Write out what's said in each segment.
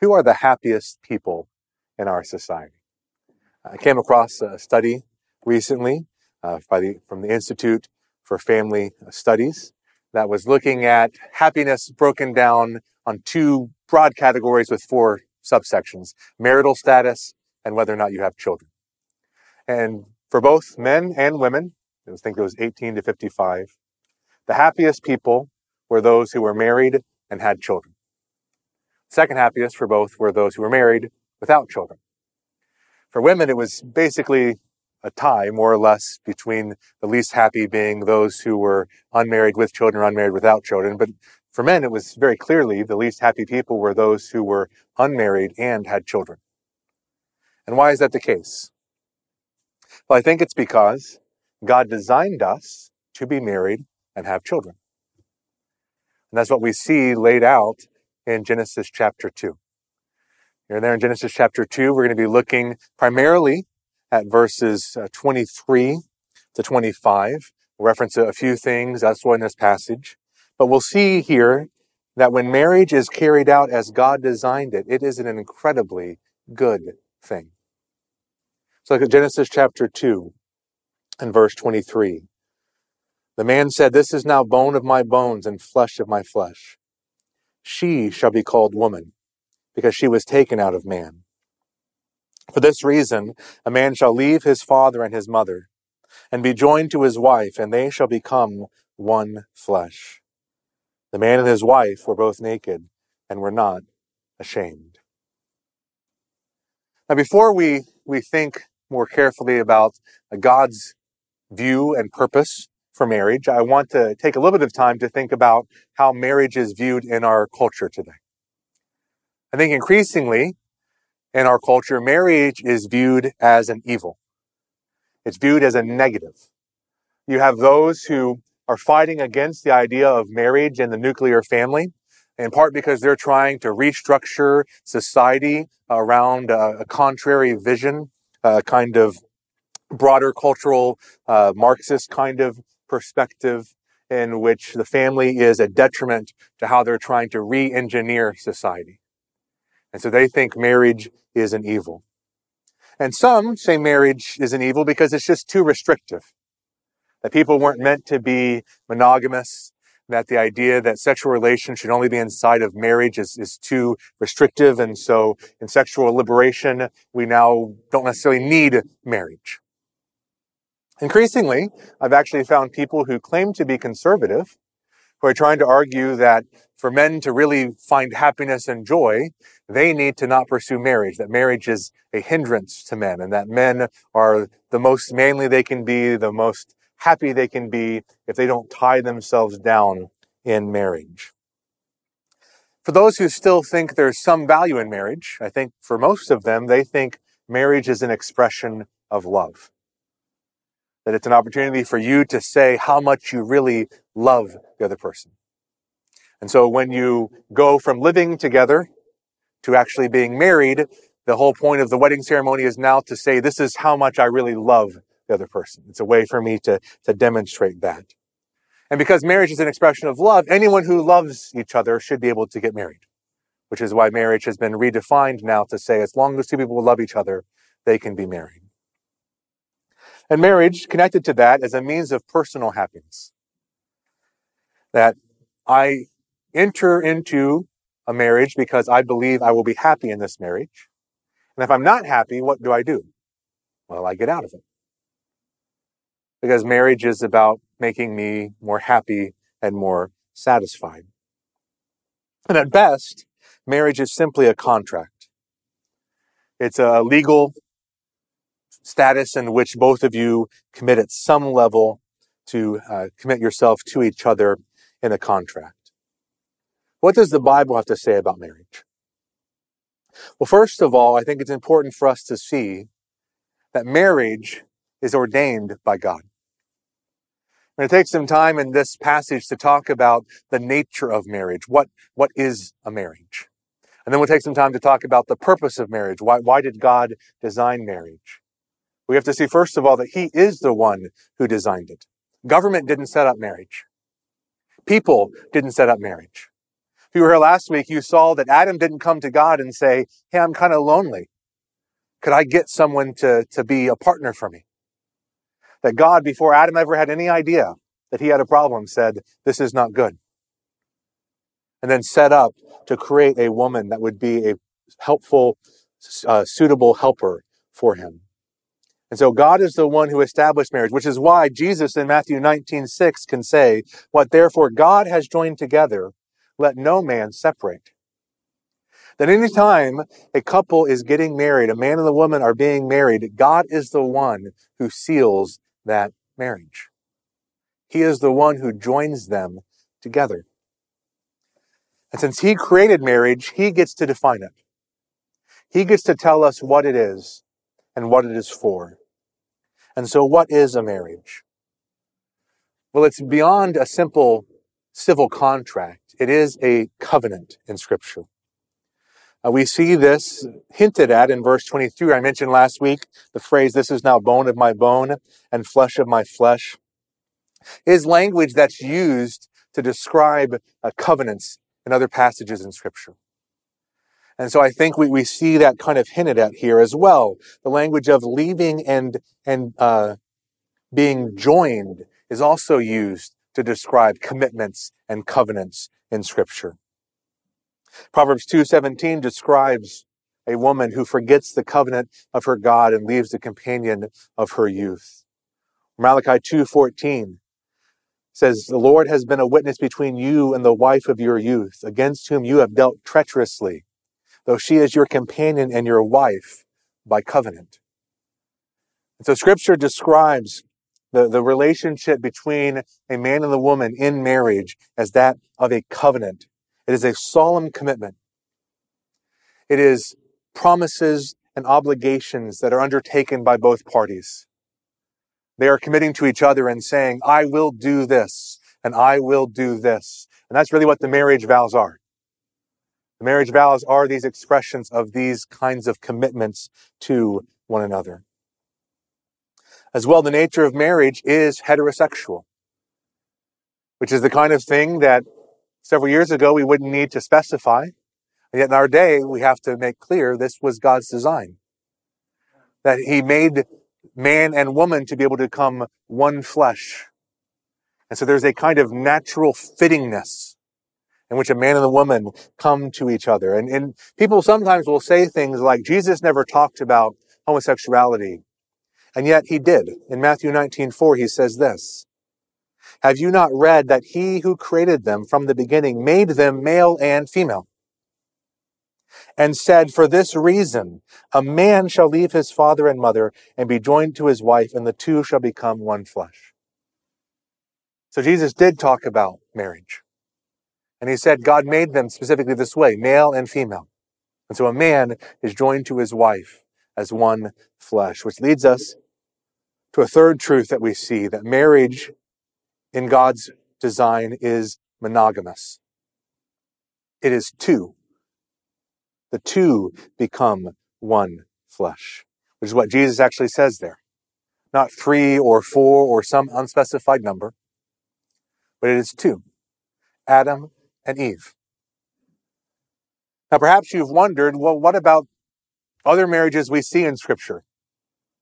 who are the happiest people in our society? I came across a study recently uh, the, from the Institute for Family Studies that was looking at happiness broken down on two broad categories with four subsections marital status and whether or not you have children. And for both men and women, I think it was 18 to 55, the happiest people were those who were married and had children. Second happiest for both were those who were married without children. For women, it was basically a tie, more or less, between the least happy being those who were unmarried with children or unmarried without children. But for men, it was very clearly the least happy people were those who were unmarried and had children. And why is that the case? Well, I think it's because God designed us to be married and have children. And that's what we see laid out in Genesis chapter 2. You're there in Genesis chapter 2, we're going to be looking primarily at verses uh, 23 to 25. We'll reference a few things elsewhere in this passage. But we'll see here that when marriage is carried out as God designed it, it is an incredibly good thing. So look at Genesis chapter 2 and verse 23. The man said, This is now bone of my bones and flesh of my flesh. She shall be called woman, because she was taken out of man. For this reason, a man shall leave his father and his mother, and be joined to his wife, and they shall become one flesh. The man and his wife were both naked and were not ashamed. Now, before we, we think more carefully about God's view and purpose for marriage, I want to take a little bit of time to think about how marriage is viewed in our culture today. I think increasingly in our culture, marriage is viewed as an evil. It's viewed as a negative. You have those who are fighting against the idea of marriage and the nuclear family, in part because they're trying to restructure society around a, contrary vision, a kind of broader cultural uh, Marxist kind of perspective in which the family is a detriment to how they're trying to re-engineer society. And so they think marriage is an evil. And some say marriage is an evil because it's just too restrictive. That people weren't meant to be monogamous, that the idea that sexual relations should only be inside of marriage is, is too restrictive. And so in sexual liberation, we now don't necessarily need marriage. Increasingly, I've actually found people who claim to be conservative who are trying to argue that for men to really find happiness and joy, they need to not pursue marriage, that marriage is a hindrance to men, and that men are the most manly they can be, the most happy they can be if they don't tie themselves down in marriage. For those who still think there's some value in marriage, I think for most of them, they think marriage is an expression of love. That it's an opportunity for you to say how much you really love the other person. And so when you go from living together to actually being married, the whole point of the wedding ceremony is now to say, this is how much I really love the other person. It's a way for me to, to demonstrate that. And because marriage is an expression of love, anyone who loves each other should be able to get married, which is why marriage has been redefined now to say, as long as two people love each other, they can be married. And marriage, connected to that as a means of personal happiness. That I enter into a marriage because I believe I will be happy in this marriage. And if I'm not happy, what do I do? Well, I get out of it. Because marriage is about making me more happy and more satisfied. And at best, marriage is simply a contract. It's a legal status in which both of you commit at some level to uh, commit yourself to each other in a contract. What does the Bible have to say about marriage? Well, first of all, I think it's important for us to see that marriage is ordained by God. I'm going to take some time in this passage to talk about the nature of marriage. What, what is a marriage? And then we'll take some time to talk about the purpose of marriage. Why, why did God design marriage? We have to see, first of all, that He is the one who designed it. Government didn't set up marriage. People didn't set up marriage. If you were here last week, you saw that Adam didn't come to God and say, Hey, I'm kind of lonely. Could I get someone to, to be a partner for me? That God, before Adam ever had any idea that he had a problem, said, This is not good. And then set up to create a woman that would be a helpful, uh, suitable helper for him. And so God is the one who established marriage, which is why Jesus in Matthew 19, 6 can say, What therefore God has joined together, let no man separate. That any time a couple is getting married, a man and a woman are being married, God is the one who seals that marriage. He is the one who joins them together. And since he created marriage, he gets to define it. He gets to tell us what it is and what it is for. And so what is a marriage? Well, it's beyond a simple civil contract. It is a covenant in scripture. Uh, we see this hinted at in verse 23. I mentioned last week the phrase, this is now bone of my bone and flesh of my flesh, is language that's used to describe uh, covenants in other passages in scripture. And so I think we, we see that kind of hinted at here as well. The language of leaving and, and, uh, being joined is also used to describe commitments and covenants in scripture. Proverbs 2:17 describes a woman who forgets the covenant of her God and leaves the companion of her youth. Malachi 2:14 says, "The Lord has been a witness between you and the wife of your youth, against whom you have dealt treacherously, though she is your companion and your wife by covenant." And so scripture describes the, the relationship between a man and a woman in marriage as that of a covenant. It is a solemn commitment. It is promises and obligations that are undertaken by both parties. They are committing to each other and saying, I will do this and I will do this. And that's really what the marriage vows are. The marriage vows are these expressions of these kinds of commitments to one another. As well, the nature of marriage is heterosexual, which is the kind of thing that several years ago we wouldn't need to specify. And yet in our day, we have to make clear this was God's design. That He made man and woman to be able to become one flesh. And so there's a kind of natural fittingness in which a man and a woman come to each other. And, and people sometimes will say things like, Jesus never talked about homosexuality. And yet he did. In Matthew 19, 4, he says this, Have you not read that he who created them from the beginning made them male and female? And said, For this reason, a man shall leave his father and mother and be joined to his wife, and the two shall become one flesh. So Jesus did talk about marriage. And he said God made them specifically this way, male and female. And so a man is joined to his wife as one flesh, which leads us to a third truth that we see that marriage in God's design is monogamous. It is two. The two become one flesh, which is what Jesus actually says there. Not three or four or some unspecified number, but it is two Adam and Eve. Now, perhaps you've wondered well, what about other marriages we see in Scripture?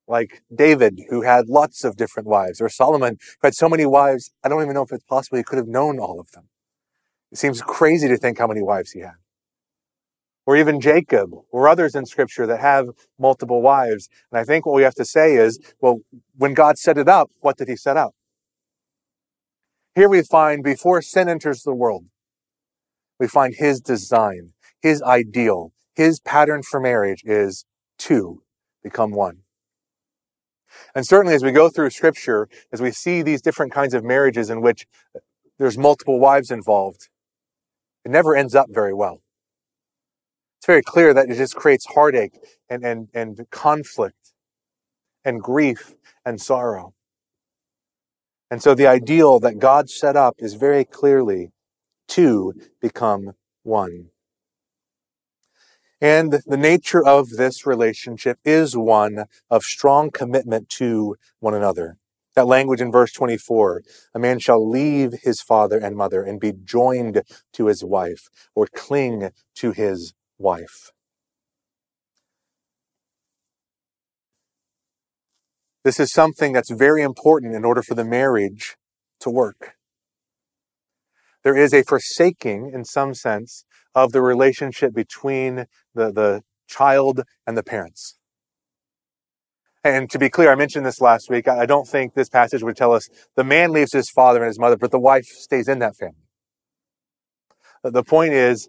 like David, who had lots of different wives, or Solomon, who had so many wives, I don't even know if it's possible he could have known all of them. It seems crazy to think how many wives he had. Or even Jacob, or others in scripture that have multiple wives. And I think what we have to say is, well, when God set it up, what did he set up? Here we find before sin enters the world, we find his design, his ideal, his pattern for marriage is two become one. And certainly as we go through scripture, as we see these different kinds of marriages in which uh, there's multiple wives involved, it never ends up very well. It's very clear that it just creates heartache and, and, and conflict and grief and sorrow. And so the ideal that God set up is very clearly two become one. And the nature of this relationship is one of strong commitment to one another. That language in verse 24, a man shall leave his father and mother and be joined to his wife or cling to his wife. This is something that's very important in order for the marriage to work. There is a forsaking, in some sense, of the relationship between the, the child and the parents. And to be clear, I mentioned this last week. I don't think this passage would tell us the man leaves his father and his mother, but the wife stays in that family. The point is,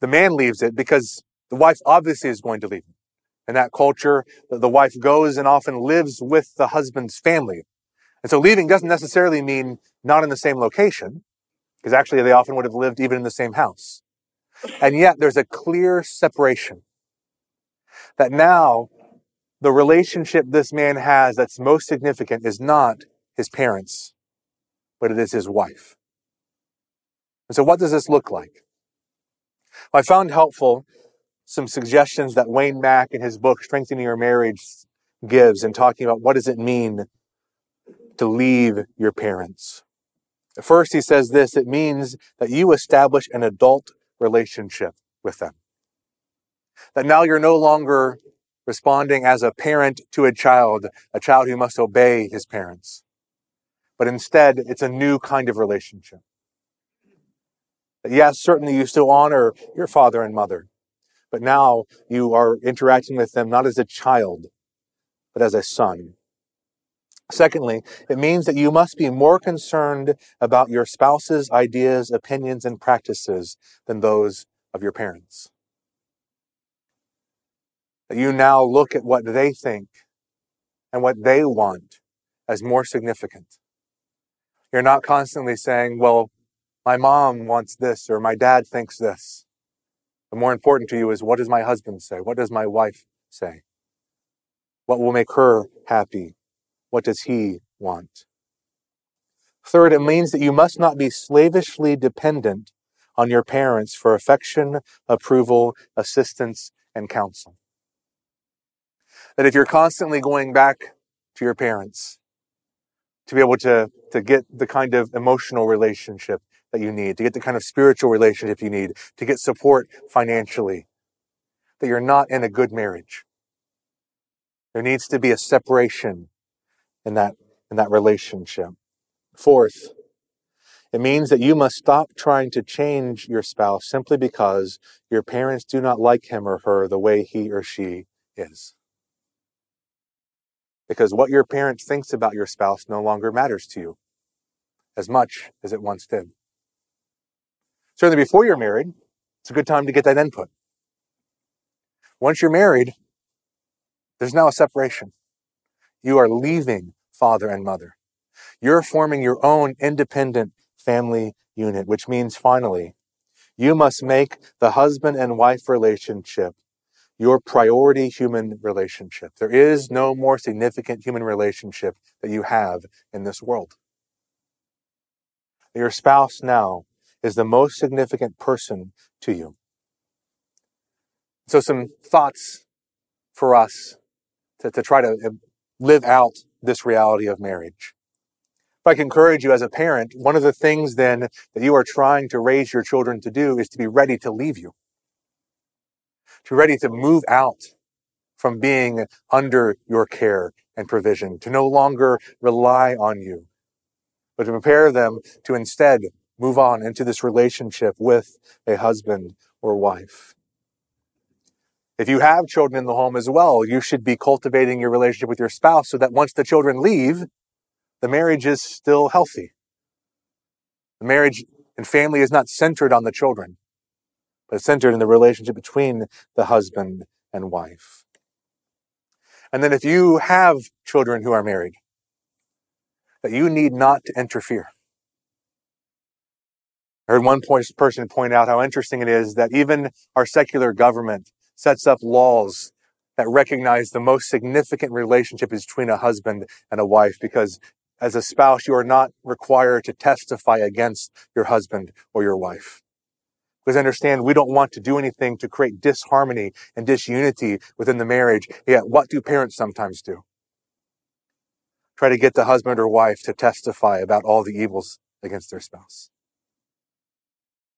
the man leaves it because the wife obviously is going to leave him. In that culture, the wife goes and often lives with the husband's family. And so leaving doesn't necessarily mean not in the same location, because actually they often would have lived even in the same house. And yet there's a clear separation that now the relationship this man has that's most significant is not his parents, but it is his wife. And so what does this look like? I found helpful some suggestions that Wayne Mack in his book, Strengthening Your Marriage, gives in talking about what does it mean to leave your parents. First, he says this it means that you establish an adult relationship with them. That now you're no longer responding as a parent to a child, a child who must obey his parents. But instead, it's a new kind of relationship. Yes, certainly you still honor your father and mother, but now you are interacting with them not as a child, but as a son. Secondly, it means that you must be more concerned about your spouse's ideas, opinions, and practices than those of your parents. That you now look at what they think and what they want as more significant. You're not constantly saying, well, my mom wants this or my dad thinks this. The more important to you is what does my husband say? What does my wife say? What will make her happy? What does he want? Third, it means that you must not be slavishly dependent on your parents for affection, approval, assistance, and counsel. That if you're constantly going back to your parents to be able to, to get the kind of emotional relationship that you need, to get the kind of spiritual relationship you need, to get support financially, that you're not in a good marriage. There needs to be a separation in that, in that relationship. Fourth, it means that you must stop trying to change your spouse simply because your parents do not like him or her the way he or she is. Because what your parent thinks about your spouse no longer matters to you as much as it once did. Certainly before you're married, it's a good time to get that input. Once you're married, there's now a separation. You are leaving father and mother. You're forming your own independent family unit, which means finally, you must make the husband and wife relationship your priority human relationship. There is no more significant human relationship that you have in this world. Your spouse now is the most significant person to you. So, some thoughts for us to, to try to live out this reality of marriage. If I can encourage you as a parent, one of the things then that you are trying to raise your children to do is to be ready to leave you, to be ready to move out from being under your care and provision, to no longer rely on you, but to prepare them to instead move on into this relationship with a husband or wife. If you have children in the home as well, you should be cultivating your relationship with your spouse so that once the children leave, the marriage is still healthy. The marriage and family is not centered on the children, but centered in the relationship between the husband and wife. And then if you have children who are married, that you need not to interfere. I heard one person point out how interesting it is that even our secular government sets up laws that recognize the most significant relationship between a husband and a wife because as a spouse, you are not required to testify against your husband or your wife. Because understand, we don't want to do anything to create disharmony and disunity within the marriage. Yet, what do parents sometimes do? try to get the husband or wife to testify about all the evils against their spouse.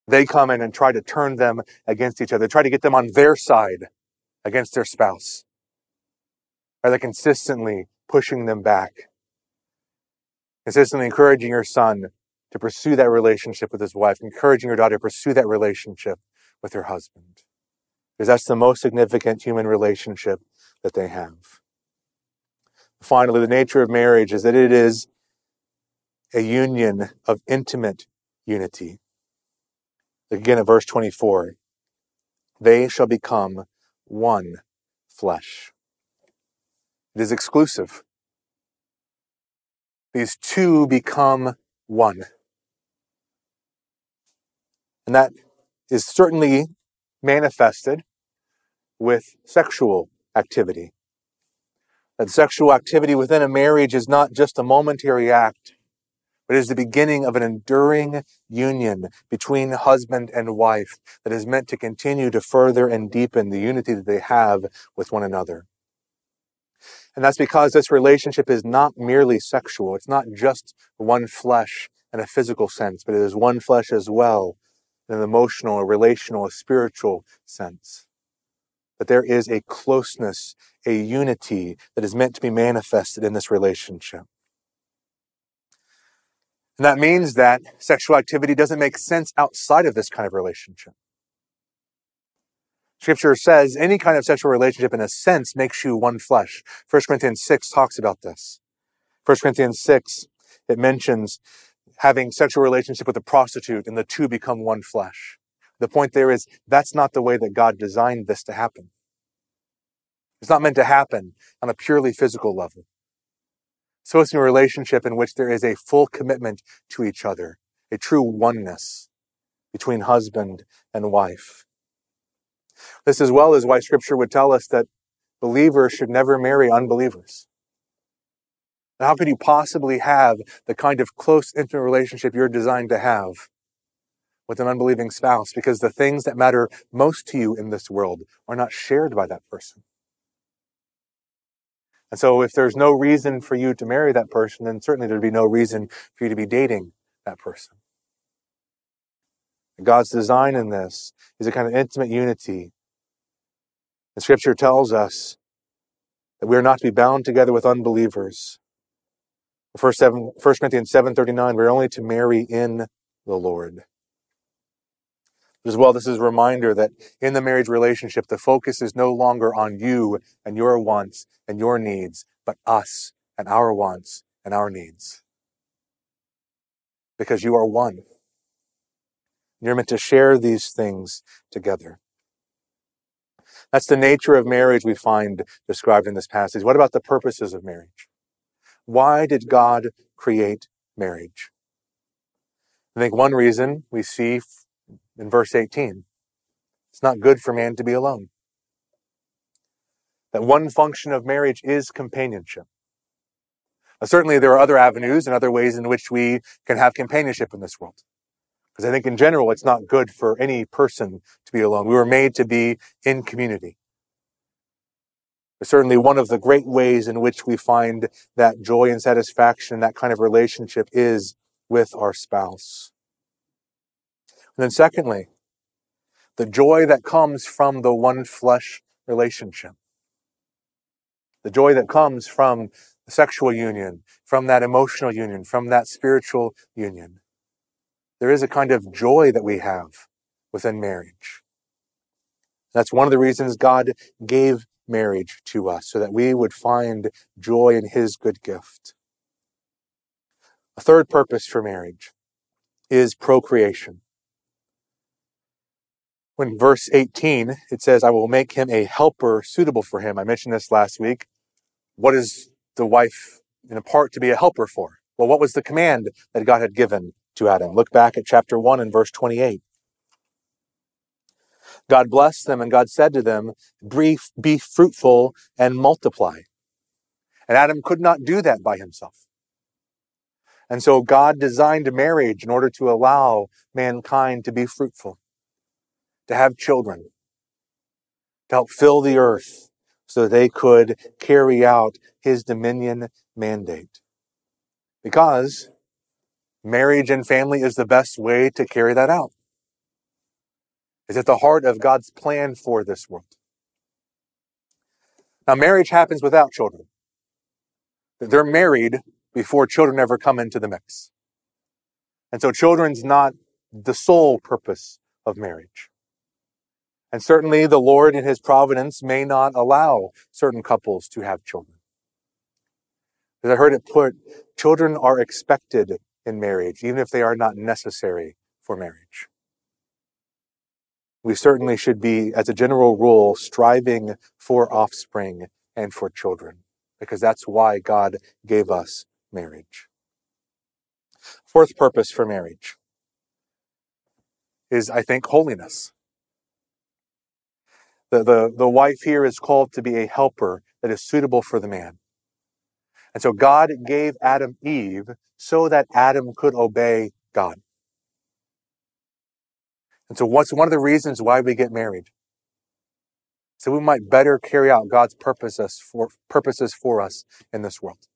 They come in and try to turn them against each other, try to get them on their side against their spouse. Are they consistently pushing them back? Consistently encouraging your son to pursue that relationship with his wife, encouraging your daughter to pursue that relationship with her husband. Because that's the most significant human relationship that they have. Finally, the nature of marriage is that it is a union of intimate unity. Again, at verse 24, they shall become one flesh. It is exclusive. These two become one. And that is certainly manifested with sexual activity. That sexual activity within a marriage is not just a momentary act, but it is the beginning of an enduring union between husband and wife that is meant to continue to further and deepen the unity that they have with one another. And that's because this relationship is not merely sexual. It's not just one flesh in a physical sense, but it is one flesh as well in an emotional, a relational, a spiritual sense. That there is a closeness, a unity that is meant to be manifested in this relationship. And that means that sexual activity doesn't make sense outside of this kind of relationship. Scripture says any kind of sexual relationship, in a sense, makes you one flesh. 1 Corinthians 6 talks about this. 1 Corinthians 6, it mentions having sexual relationship with a prostitute and the two become one flesh. The point there is that's not the way that God designed this to happen. It's not meant to happen on a purely physical level. So it's a relationship in which there is a full commitment to each other, a true oneness between husband and wife. This as well is why scripture would tell us that believers should never marry unbelievers. How could you possibly have the kind of close, intimate relationship you're designed to have with an unbelieving spouse? Because the things that matter most to you in this world are not shared by that person. And so if there's no reason for you to marry that person, then certainly there'd be no reason for you to be dating that person. God's design in this is a kind of intimate unity. The scripture tells us that we are not to be bound together with unbelievers. First, 7, 1 Corinthians 7.39, we're only to marry in the Lord. As well, this is a reminder that in the marriage relationship, the focus is no longer on you and your wants and your needs, but us and our wants and our needs. Because you are one. You're meant to share these things together. That's the nature of marriage we find described in this passage. What about the purposes of marriage? Why did God create marriage? I think one reason we see in verse 18 it's not good for man to be alone. That one function of marriage is companionship. Now, certainly, there are other avenues and other ways in which we can have companionship in this world. Because I think in general, it's not good for any person to be alone. We were made to be in community. But certainly one of the great ways in which we find that joy and satisfaction, that kind of relationship is with our spouse. And then secondly, the joy that comes from the one flesh relationship. The joy that comes from the sexual union, from that emotional union, from that spiritual union. There is a kind of joy that we have within marriage. That's one of the reasons God gave marriage to us, so that we would find joy in His good gift. A third purpose for marriage is procreation. When verse 18, it says, I will make him a helper suitable for him. I mentioned this last week. What is the wife in a part to be a helper for? Well, what was the command that God had given to Adam? Look back at chapter 1 and verse 28. God blessed them and God said to them, Be fruitful and multiply. And Adam could not do that by himself. And so God designed marriage in order to allow mankind to be fruitful, to have children, to help fill the earth so they could carry out his dominion mandate. Because marriage and family is the best way to carry that out. It's at the heart of God's plan for this world. Now, marriage happens without children. They're married before children ever come into the mix. And so children's not the sole purpose of marriage. And certainly the Lord in his providence may not allow certain couples to have children. As I heard it put, children are expected in marriage, even if they are not necessary for marriage. We certainly should be, as a general rule, striving for offspring and for children, because that's why God gave us marriage. Fourth purpose for marriage is, I think, holiness. The, the, the wife here is called to be a helper that is suitable for the man. And so God gave Adam Eve so that Adam could obey God. And so what's one of the reasons why we get married? So we might better carry out God's purposes for, purposes for us in this world.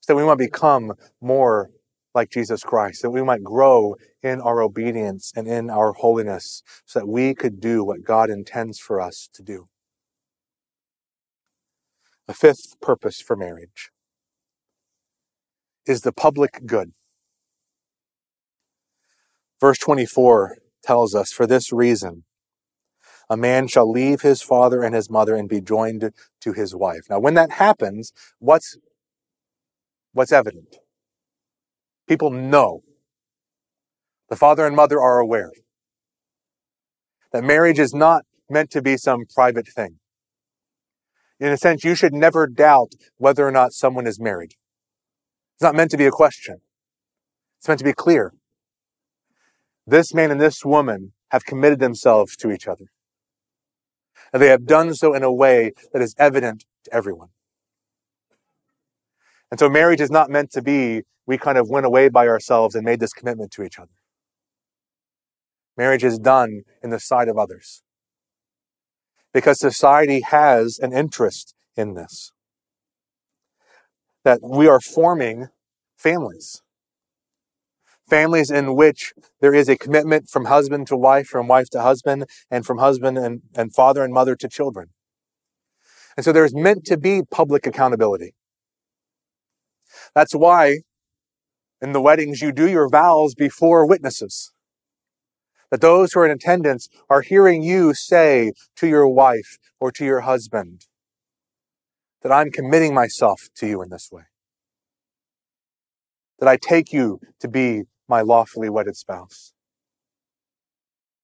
So we might become more like Jesus Christ, that we might grow in our obedience and in our holiness so that we could do what God intends for us to do. The fifth purpose for marriage is the public good. Verse 24 tells us, For this reason, a man shall leave his father and his mother and be joined to his wife. Now, when that happens, what's, what's evident? People know. The father and mother are aware that marriage is not meant to be some private thing. In a sense, you should never doubt whether or not someone is married. It's not meant to be a question. It's meant to be clear. This man and this woman have committed themselves to each other. And they have done so in a way that is evident to everyone. And so marriage is not meant to be, we kind of went away by ourselves and made this commitment to each other. Marriage is done in the sight of others because society has an interest in this. That we are forming families. Families in which there is a commitment from husband to wife, from wife to husband, and from husband and, and father and mother to children. And so there's meant to be public accountability. That's why in the weddings you do your vows before witnesses that those who are in attendance are hearing you say to your wife or to your husband that I'm committing myself to you in this way. That I take you to be my lawfully wedded spouse.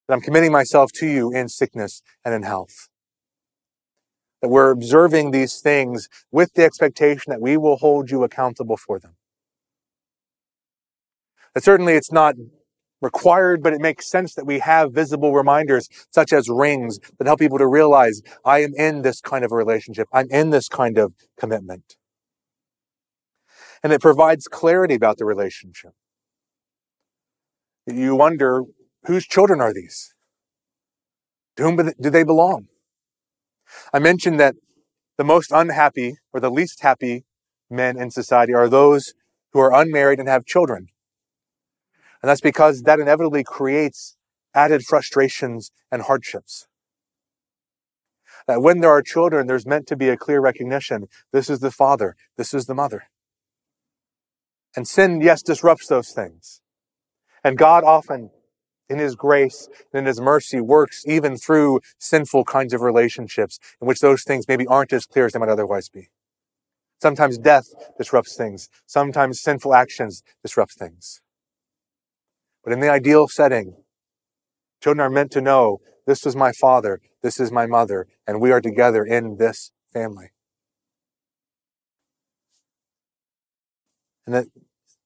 That I'm committing myself to you in sickness and in health. That we're observing these things with the expectation that we will hold you accountable for them. Certainly it's not required, but it makes sense that we have visible reminders such as rings that help people to realize I am in this kind of a relationship. I'm in this kind of commitment. And it provides clarity about the relationship. You wonder, whose children are these? To whom do they belong? I mentioned that the most unhappy or the least happy men in society are those who are unmarried and have children. And that's because that inevitably creates added frustrations and hardships. That when there are children, there's meant to be a clear recognition. This is the father. This is the mother. And sin, yes, disrupts those things. And God often, in His grace and in His mercy, works even through sinful kinds of relationships in which those things maybe aren't as clear as they might otherwise be. Sometimes death disrupts things. Sometimes sinful actions disrupt things. But in the ideal setting, children are meant to know this is my father, this is my mother, and we are together in this family. And that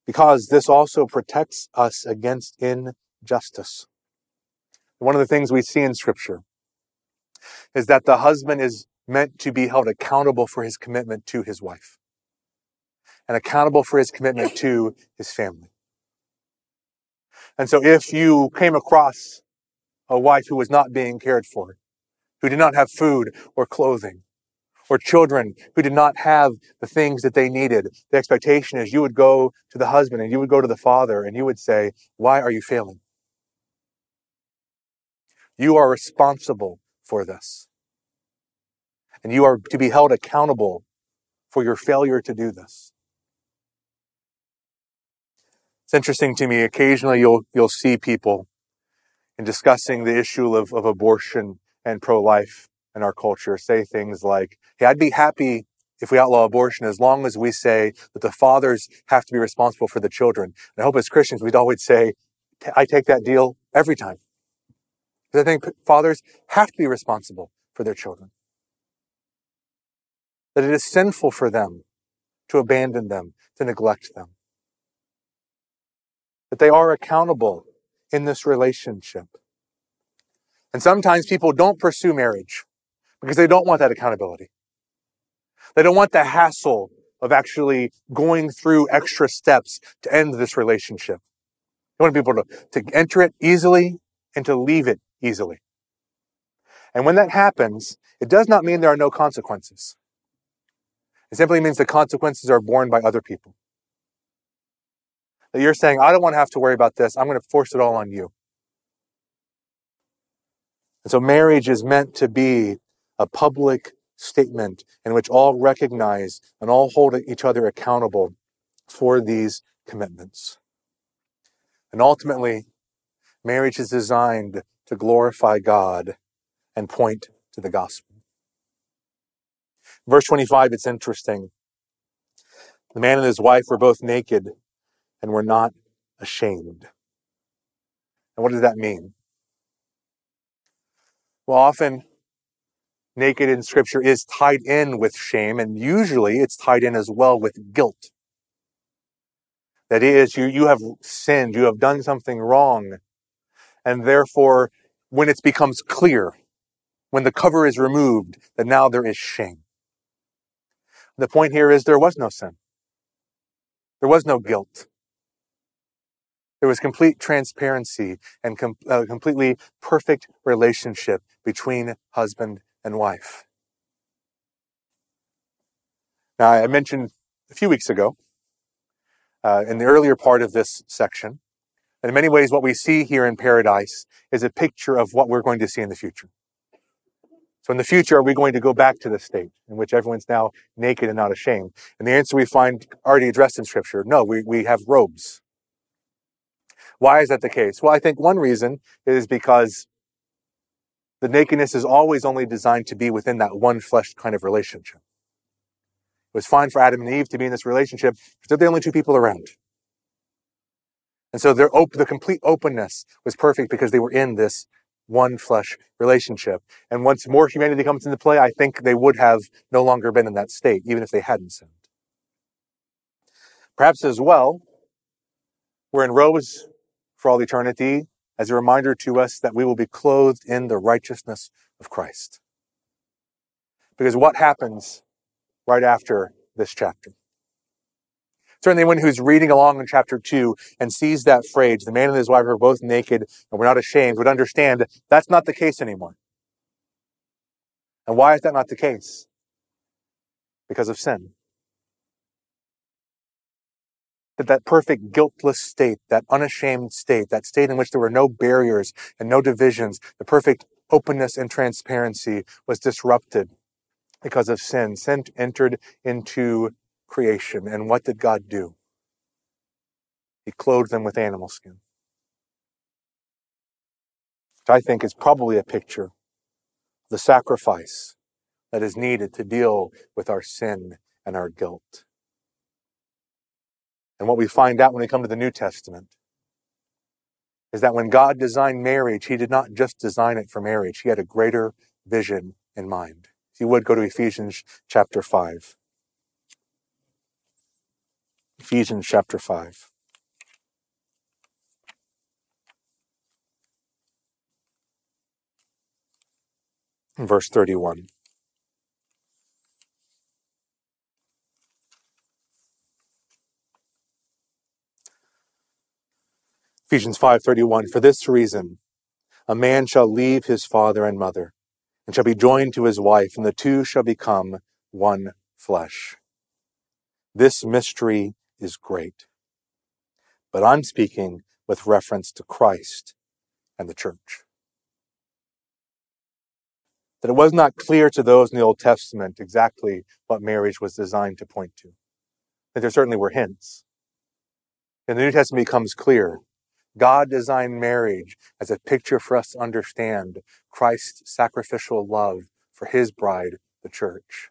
because this also protects us against injustice. One of the things we see in scripture is that the husband is meant to be held accountable for his commitment to his wife and accountable for his commitment to his family. And so if you came across a wife who was not being cared for, who did not have food or clothing, or children who did not have the things that they needed, the expectation is you would go to the husband and you would go to the father and you would say, Why are you failing? You are responsible for this. And you are to be held accountable for your failure to do this. It's interesting to me, occasionally you'll, you'll see people in discussing the issue of, of abortion and pro-life in our culture say things like, hey, I'd be happy if we outlaw abortion as long as we say that the fathers have to be responsible for the children. And I hope as Christians we'd always say, I take that deal every time. Because I think fathers have to be responsible for their children. That it is sinful for them to abandon them, to neglect them. That they are accountable in this relationship. And sometimes people don't pursue marriage because they don't want that accountability. They don't want the hassle of actually going through extra steps to end this relationship. They want people to, to enter it easily and to leave it easily. And when that happens, it does not mean there are no consequences. It simply means the consequences are borne by other people. That you're saying, I don't want to have to worry about this. I'm going to force it all on you. And so marriage is meant to be a public statement in which all recognize and all hold each other accountable for these commitments. And ultimately, marriage is designed to glorify God and point to the gospel. Verse 25, it's interesting. The man and his wife were both naked and we're not ashamed. And what does that mean? Well, often naked in scripture is tied in with shame, and usually it's tied in as well with guilt. That is, you, you have sinned, you have done something wrong, and therefore, when it becomes clear, when the cover is removed, that now there is shame. The point here is there was no sin. There was no guilt. There was complete transparency and com- uh, completely perfect relationship between husband and wife. Now, I mentioned a few weeks ago, uh, in the earlier part of this section, that in many ways what we see here in paradise is a picture of what we're going to see in the future. So in the future, are we going to go back to the state in which everyone's now naked and not ashamed? And the answer we find already addressed in scripture, no, we, we have robes. Why is that the case? Well, I think one reason is because the nakedness is always only designed to be within that one flesh kind of relationship. It was fine for Adam and Eve to be in this relationship because they're the only two people around. And so their op- the complete openness was perfect because they were in this one flesh relationship. And once more humanity comes into play, I think they would have no longer been in that state, even if they hadn't sinned. Perhaps as well, we're in robes for all eternity as a reminder to us that we will be clothed in the righteousness of Christ. Because what happens right after this chapter? Certainly anyone who's reading along in chapter two and sees that phrase, the man and his wife are both naked and we're not ashamed, would understand that's not the case anymore. And why is that not the case? Because of sin. That that perfect guiltless state, that unashamed state, that state in which there were no barriers and no divisions, the perfect openness and transparency was disrupted because of sin. Sin entered into creation. And what did God do? He clothed them with animal skin. Which I think is probably a picture the sacrifice that is needed to deal with our sin and our guilt. And what we find out when we come to the New Testament is that when God designed marriage, He did not just design it for marriage, He had a greater vision in mind. If you would go to Ephesians chapter 5. Ephesians chapter 5. Verse 31. Ephesians 5:31 For this reason a man shall leave his father and mother and shall be joined to his wife and the two shall become one flesh. This mystery is great. But I'm speaking with reference to Christ and the church. That it was not clear to those in the Old Testament exactly what marriage was designed to point to. That there certainly were hints. And the New Testament becomes clear. God designed marriage as a picture for us to understand Christ's sacrificial love for his bride, the church.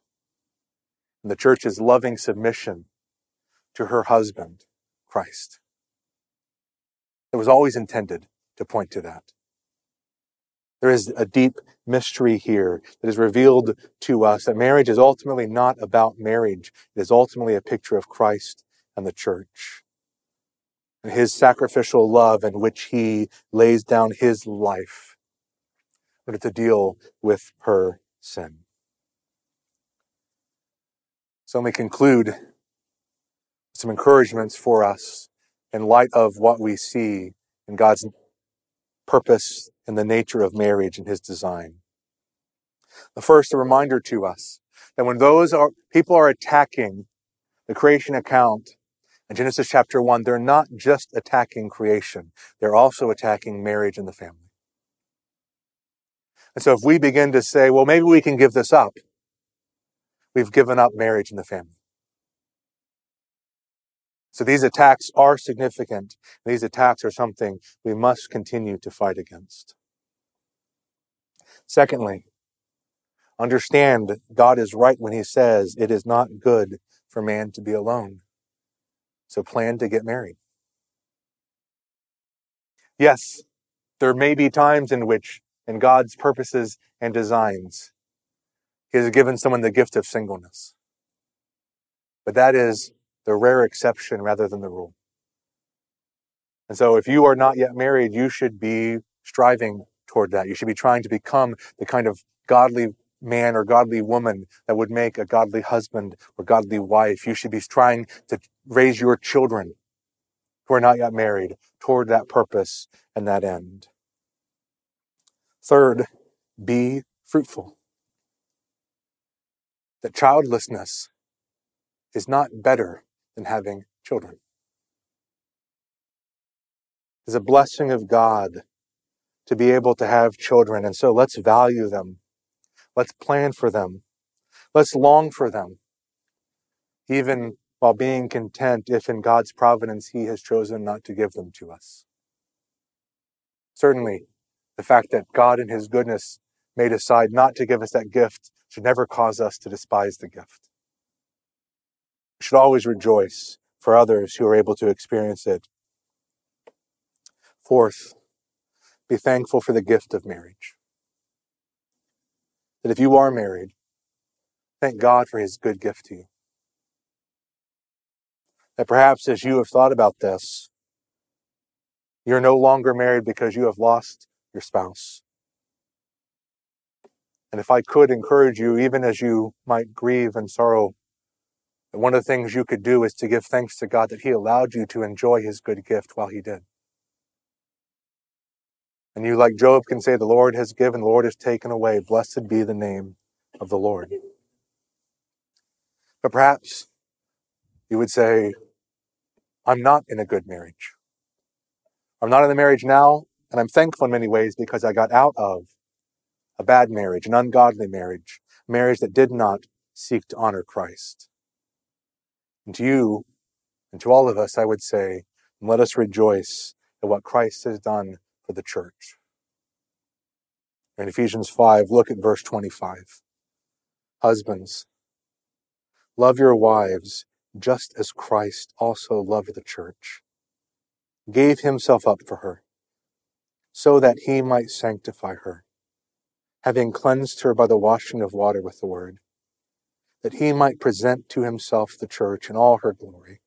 And the church's loving submission to her husband, Christ. It was always intended to point to that. There is a deep mystery here that is revealed to us that marriage is ultimately not about marriage. It is ultimately a picture of Christ and the church and his sacrificial love in which he lays down his life in order to deal with her sin. So let me conclude some encouragements for us in light of what we see in God's purpose and the nature of marriage and his design. The first, a reminder to us that when those are, people are attacking the creation account in Genesis chapter 1, they're not just attacking creation, they're also attacking marriage and the family. And so if we begin to say, well, maybe we can give this up, we've given up marriage and the family. So these attacks are significant. These attacks are something we must continue to fight against. Secondly, understand God is right when he says it is not good for man to be alone. So plan to get married. Yes, there may be times in which, in God's purposes and designs, He has given someone the gift of singleness. But that is the rare exception rather than the rule. And so if you are not yet married, you should be striving toward that. You should be trying to become the kind of godly man or godly woman that would make a godly husband or godly wife. You should be trying to raise your children who are not yet married toward that purpose and that end. Third, be fruitful. That childlessness is not better than having children. It's a blessing of God to be able to have children. And so let's value them. Let's plan for them. Let's long for them. Even while being content if in God's providence He has chosen not to give them to us. Certainly, the fact that God in His goodness may decide not to give us that gift should never cause us to despise the gift. We should always rejoice for others who are able to experience it. Fourth, be thankful for the gift of marriage. That if you are married, thank God for his good gift to you. That perhaps as you have thought about this, you're no longer married because you have lost your spouse. And if I could encourage you, even as you might grieve and sorrow and one of the things you could do is to give thanks to God that He allowed you to enjoy His good gift while He did. And you, like Job, can say, The Lord has given, the Lord has taken away. Blessed be the name of the Lord. But perhaps you would say, I'm not in a good marriage. I'm not in a marriage now, and I'm thankful in many ways because I got out of a bad marriage, an ungodly marriage, a marriage that did not seek to honor Christ. And to you and to all of us, I would say, let us rejoice at what Christ has done for the church. In Ephesians 5, look at verse 25. Husbands, love your wives just as Christ also loved the church, gave himself up for her, so that he might sanctify her, having cleansed her by the washing of water with the word that he might present to himself the church in all her glory,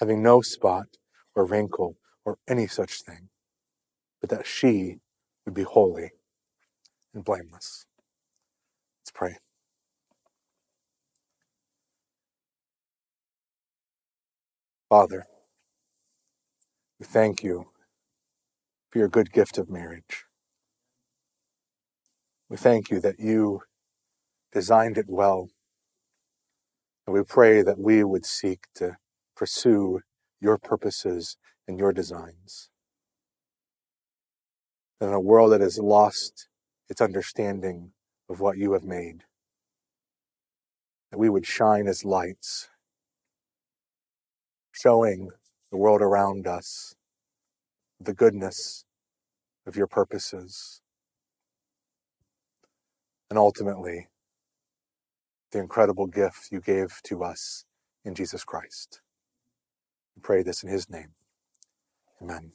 having no spot or wrinkle or any such thing, but that she would be holy and blameless. Let's pray. Father, we thank you for your good gift of marriage. We thank you that you designed it well And we pray that we would seek to pursue your purposes and your designs. In a world that has lost its understanding of what you have made, that we would shine as lights, showing the world around us the goodness of your purposes. And ultimately, the incredible gift you gave to us in Jesus Christ. We pray this in his name. Amen.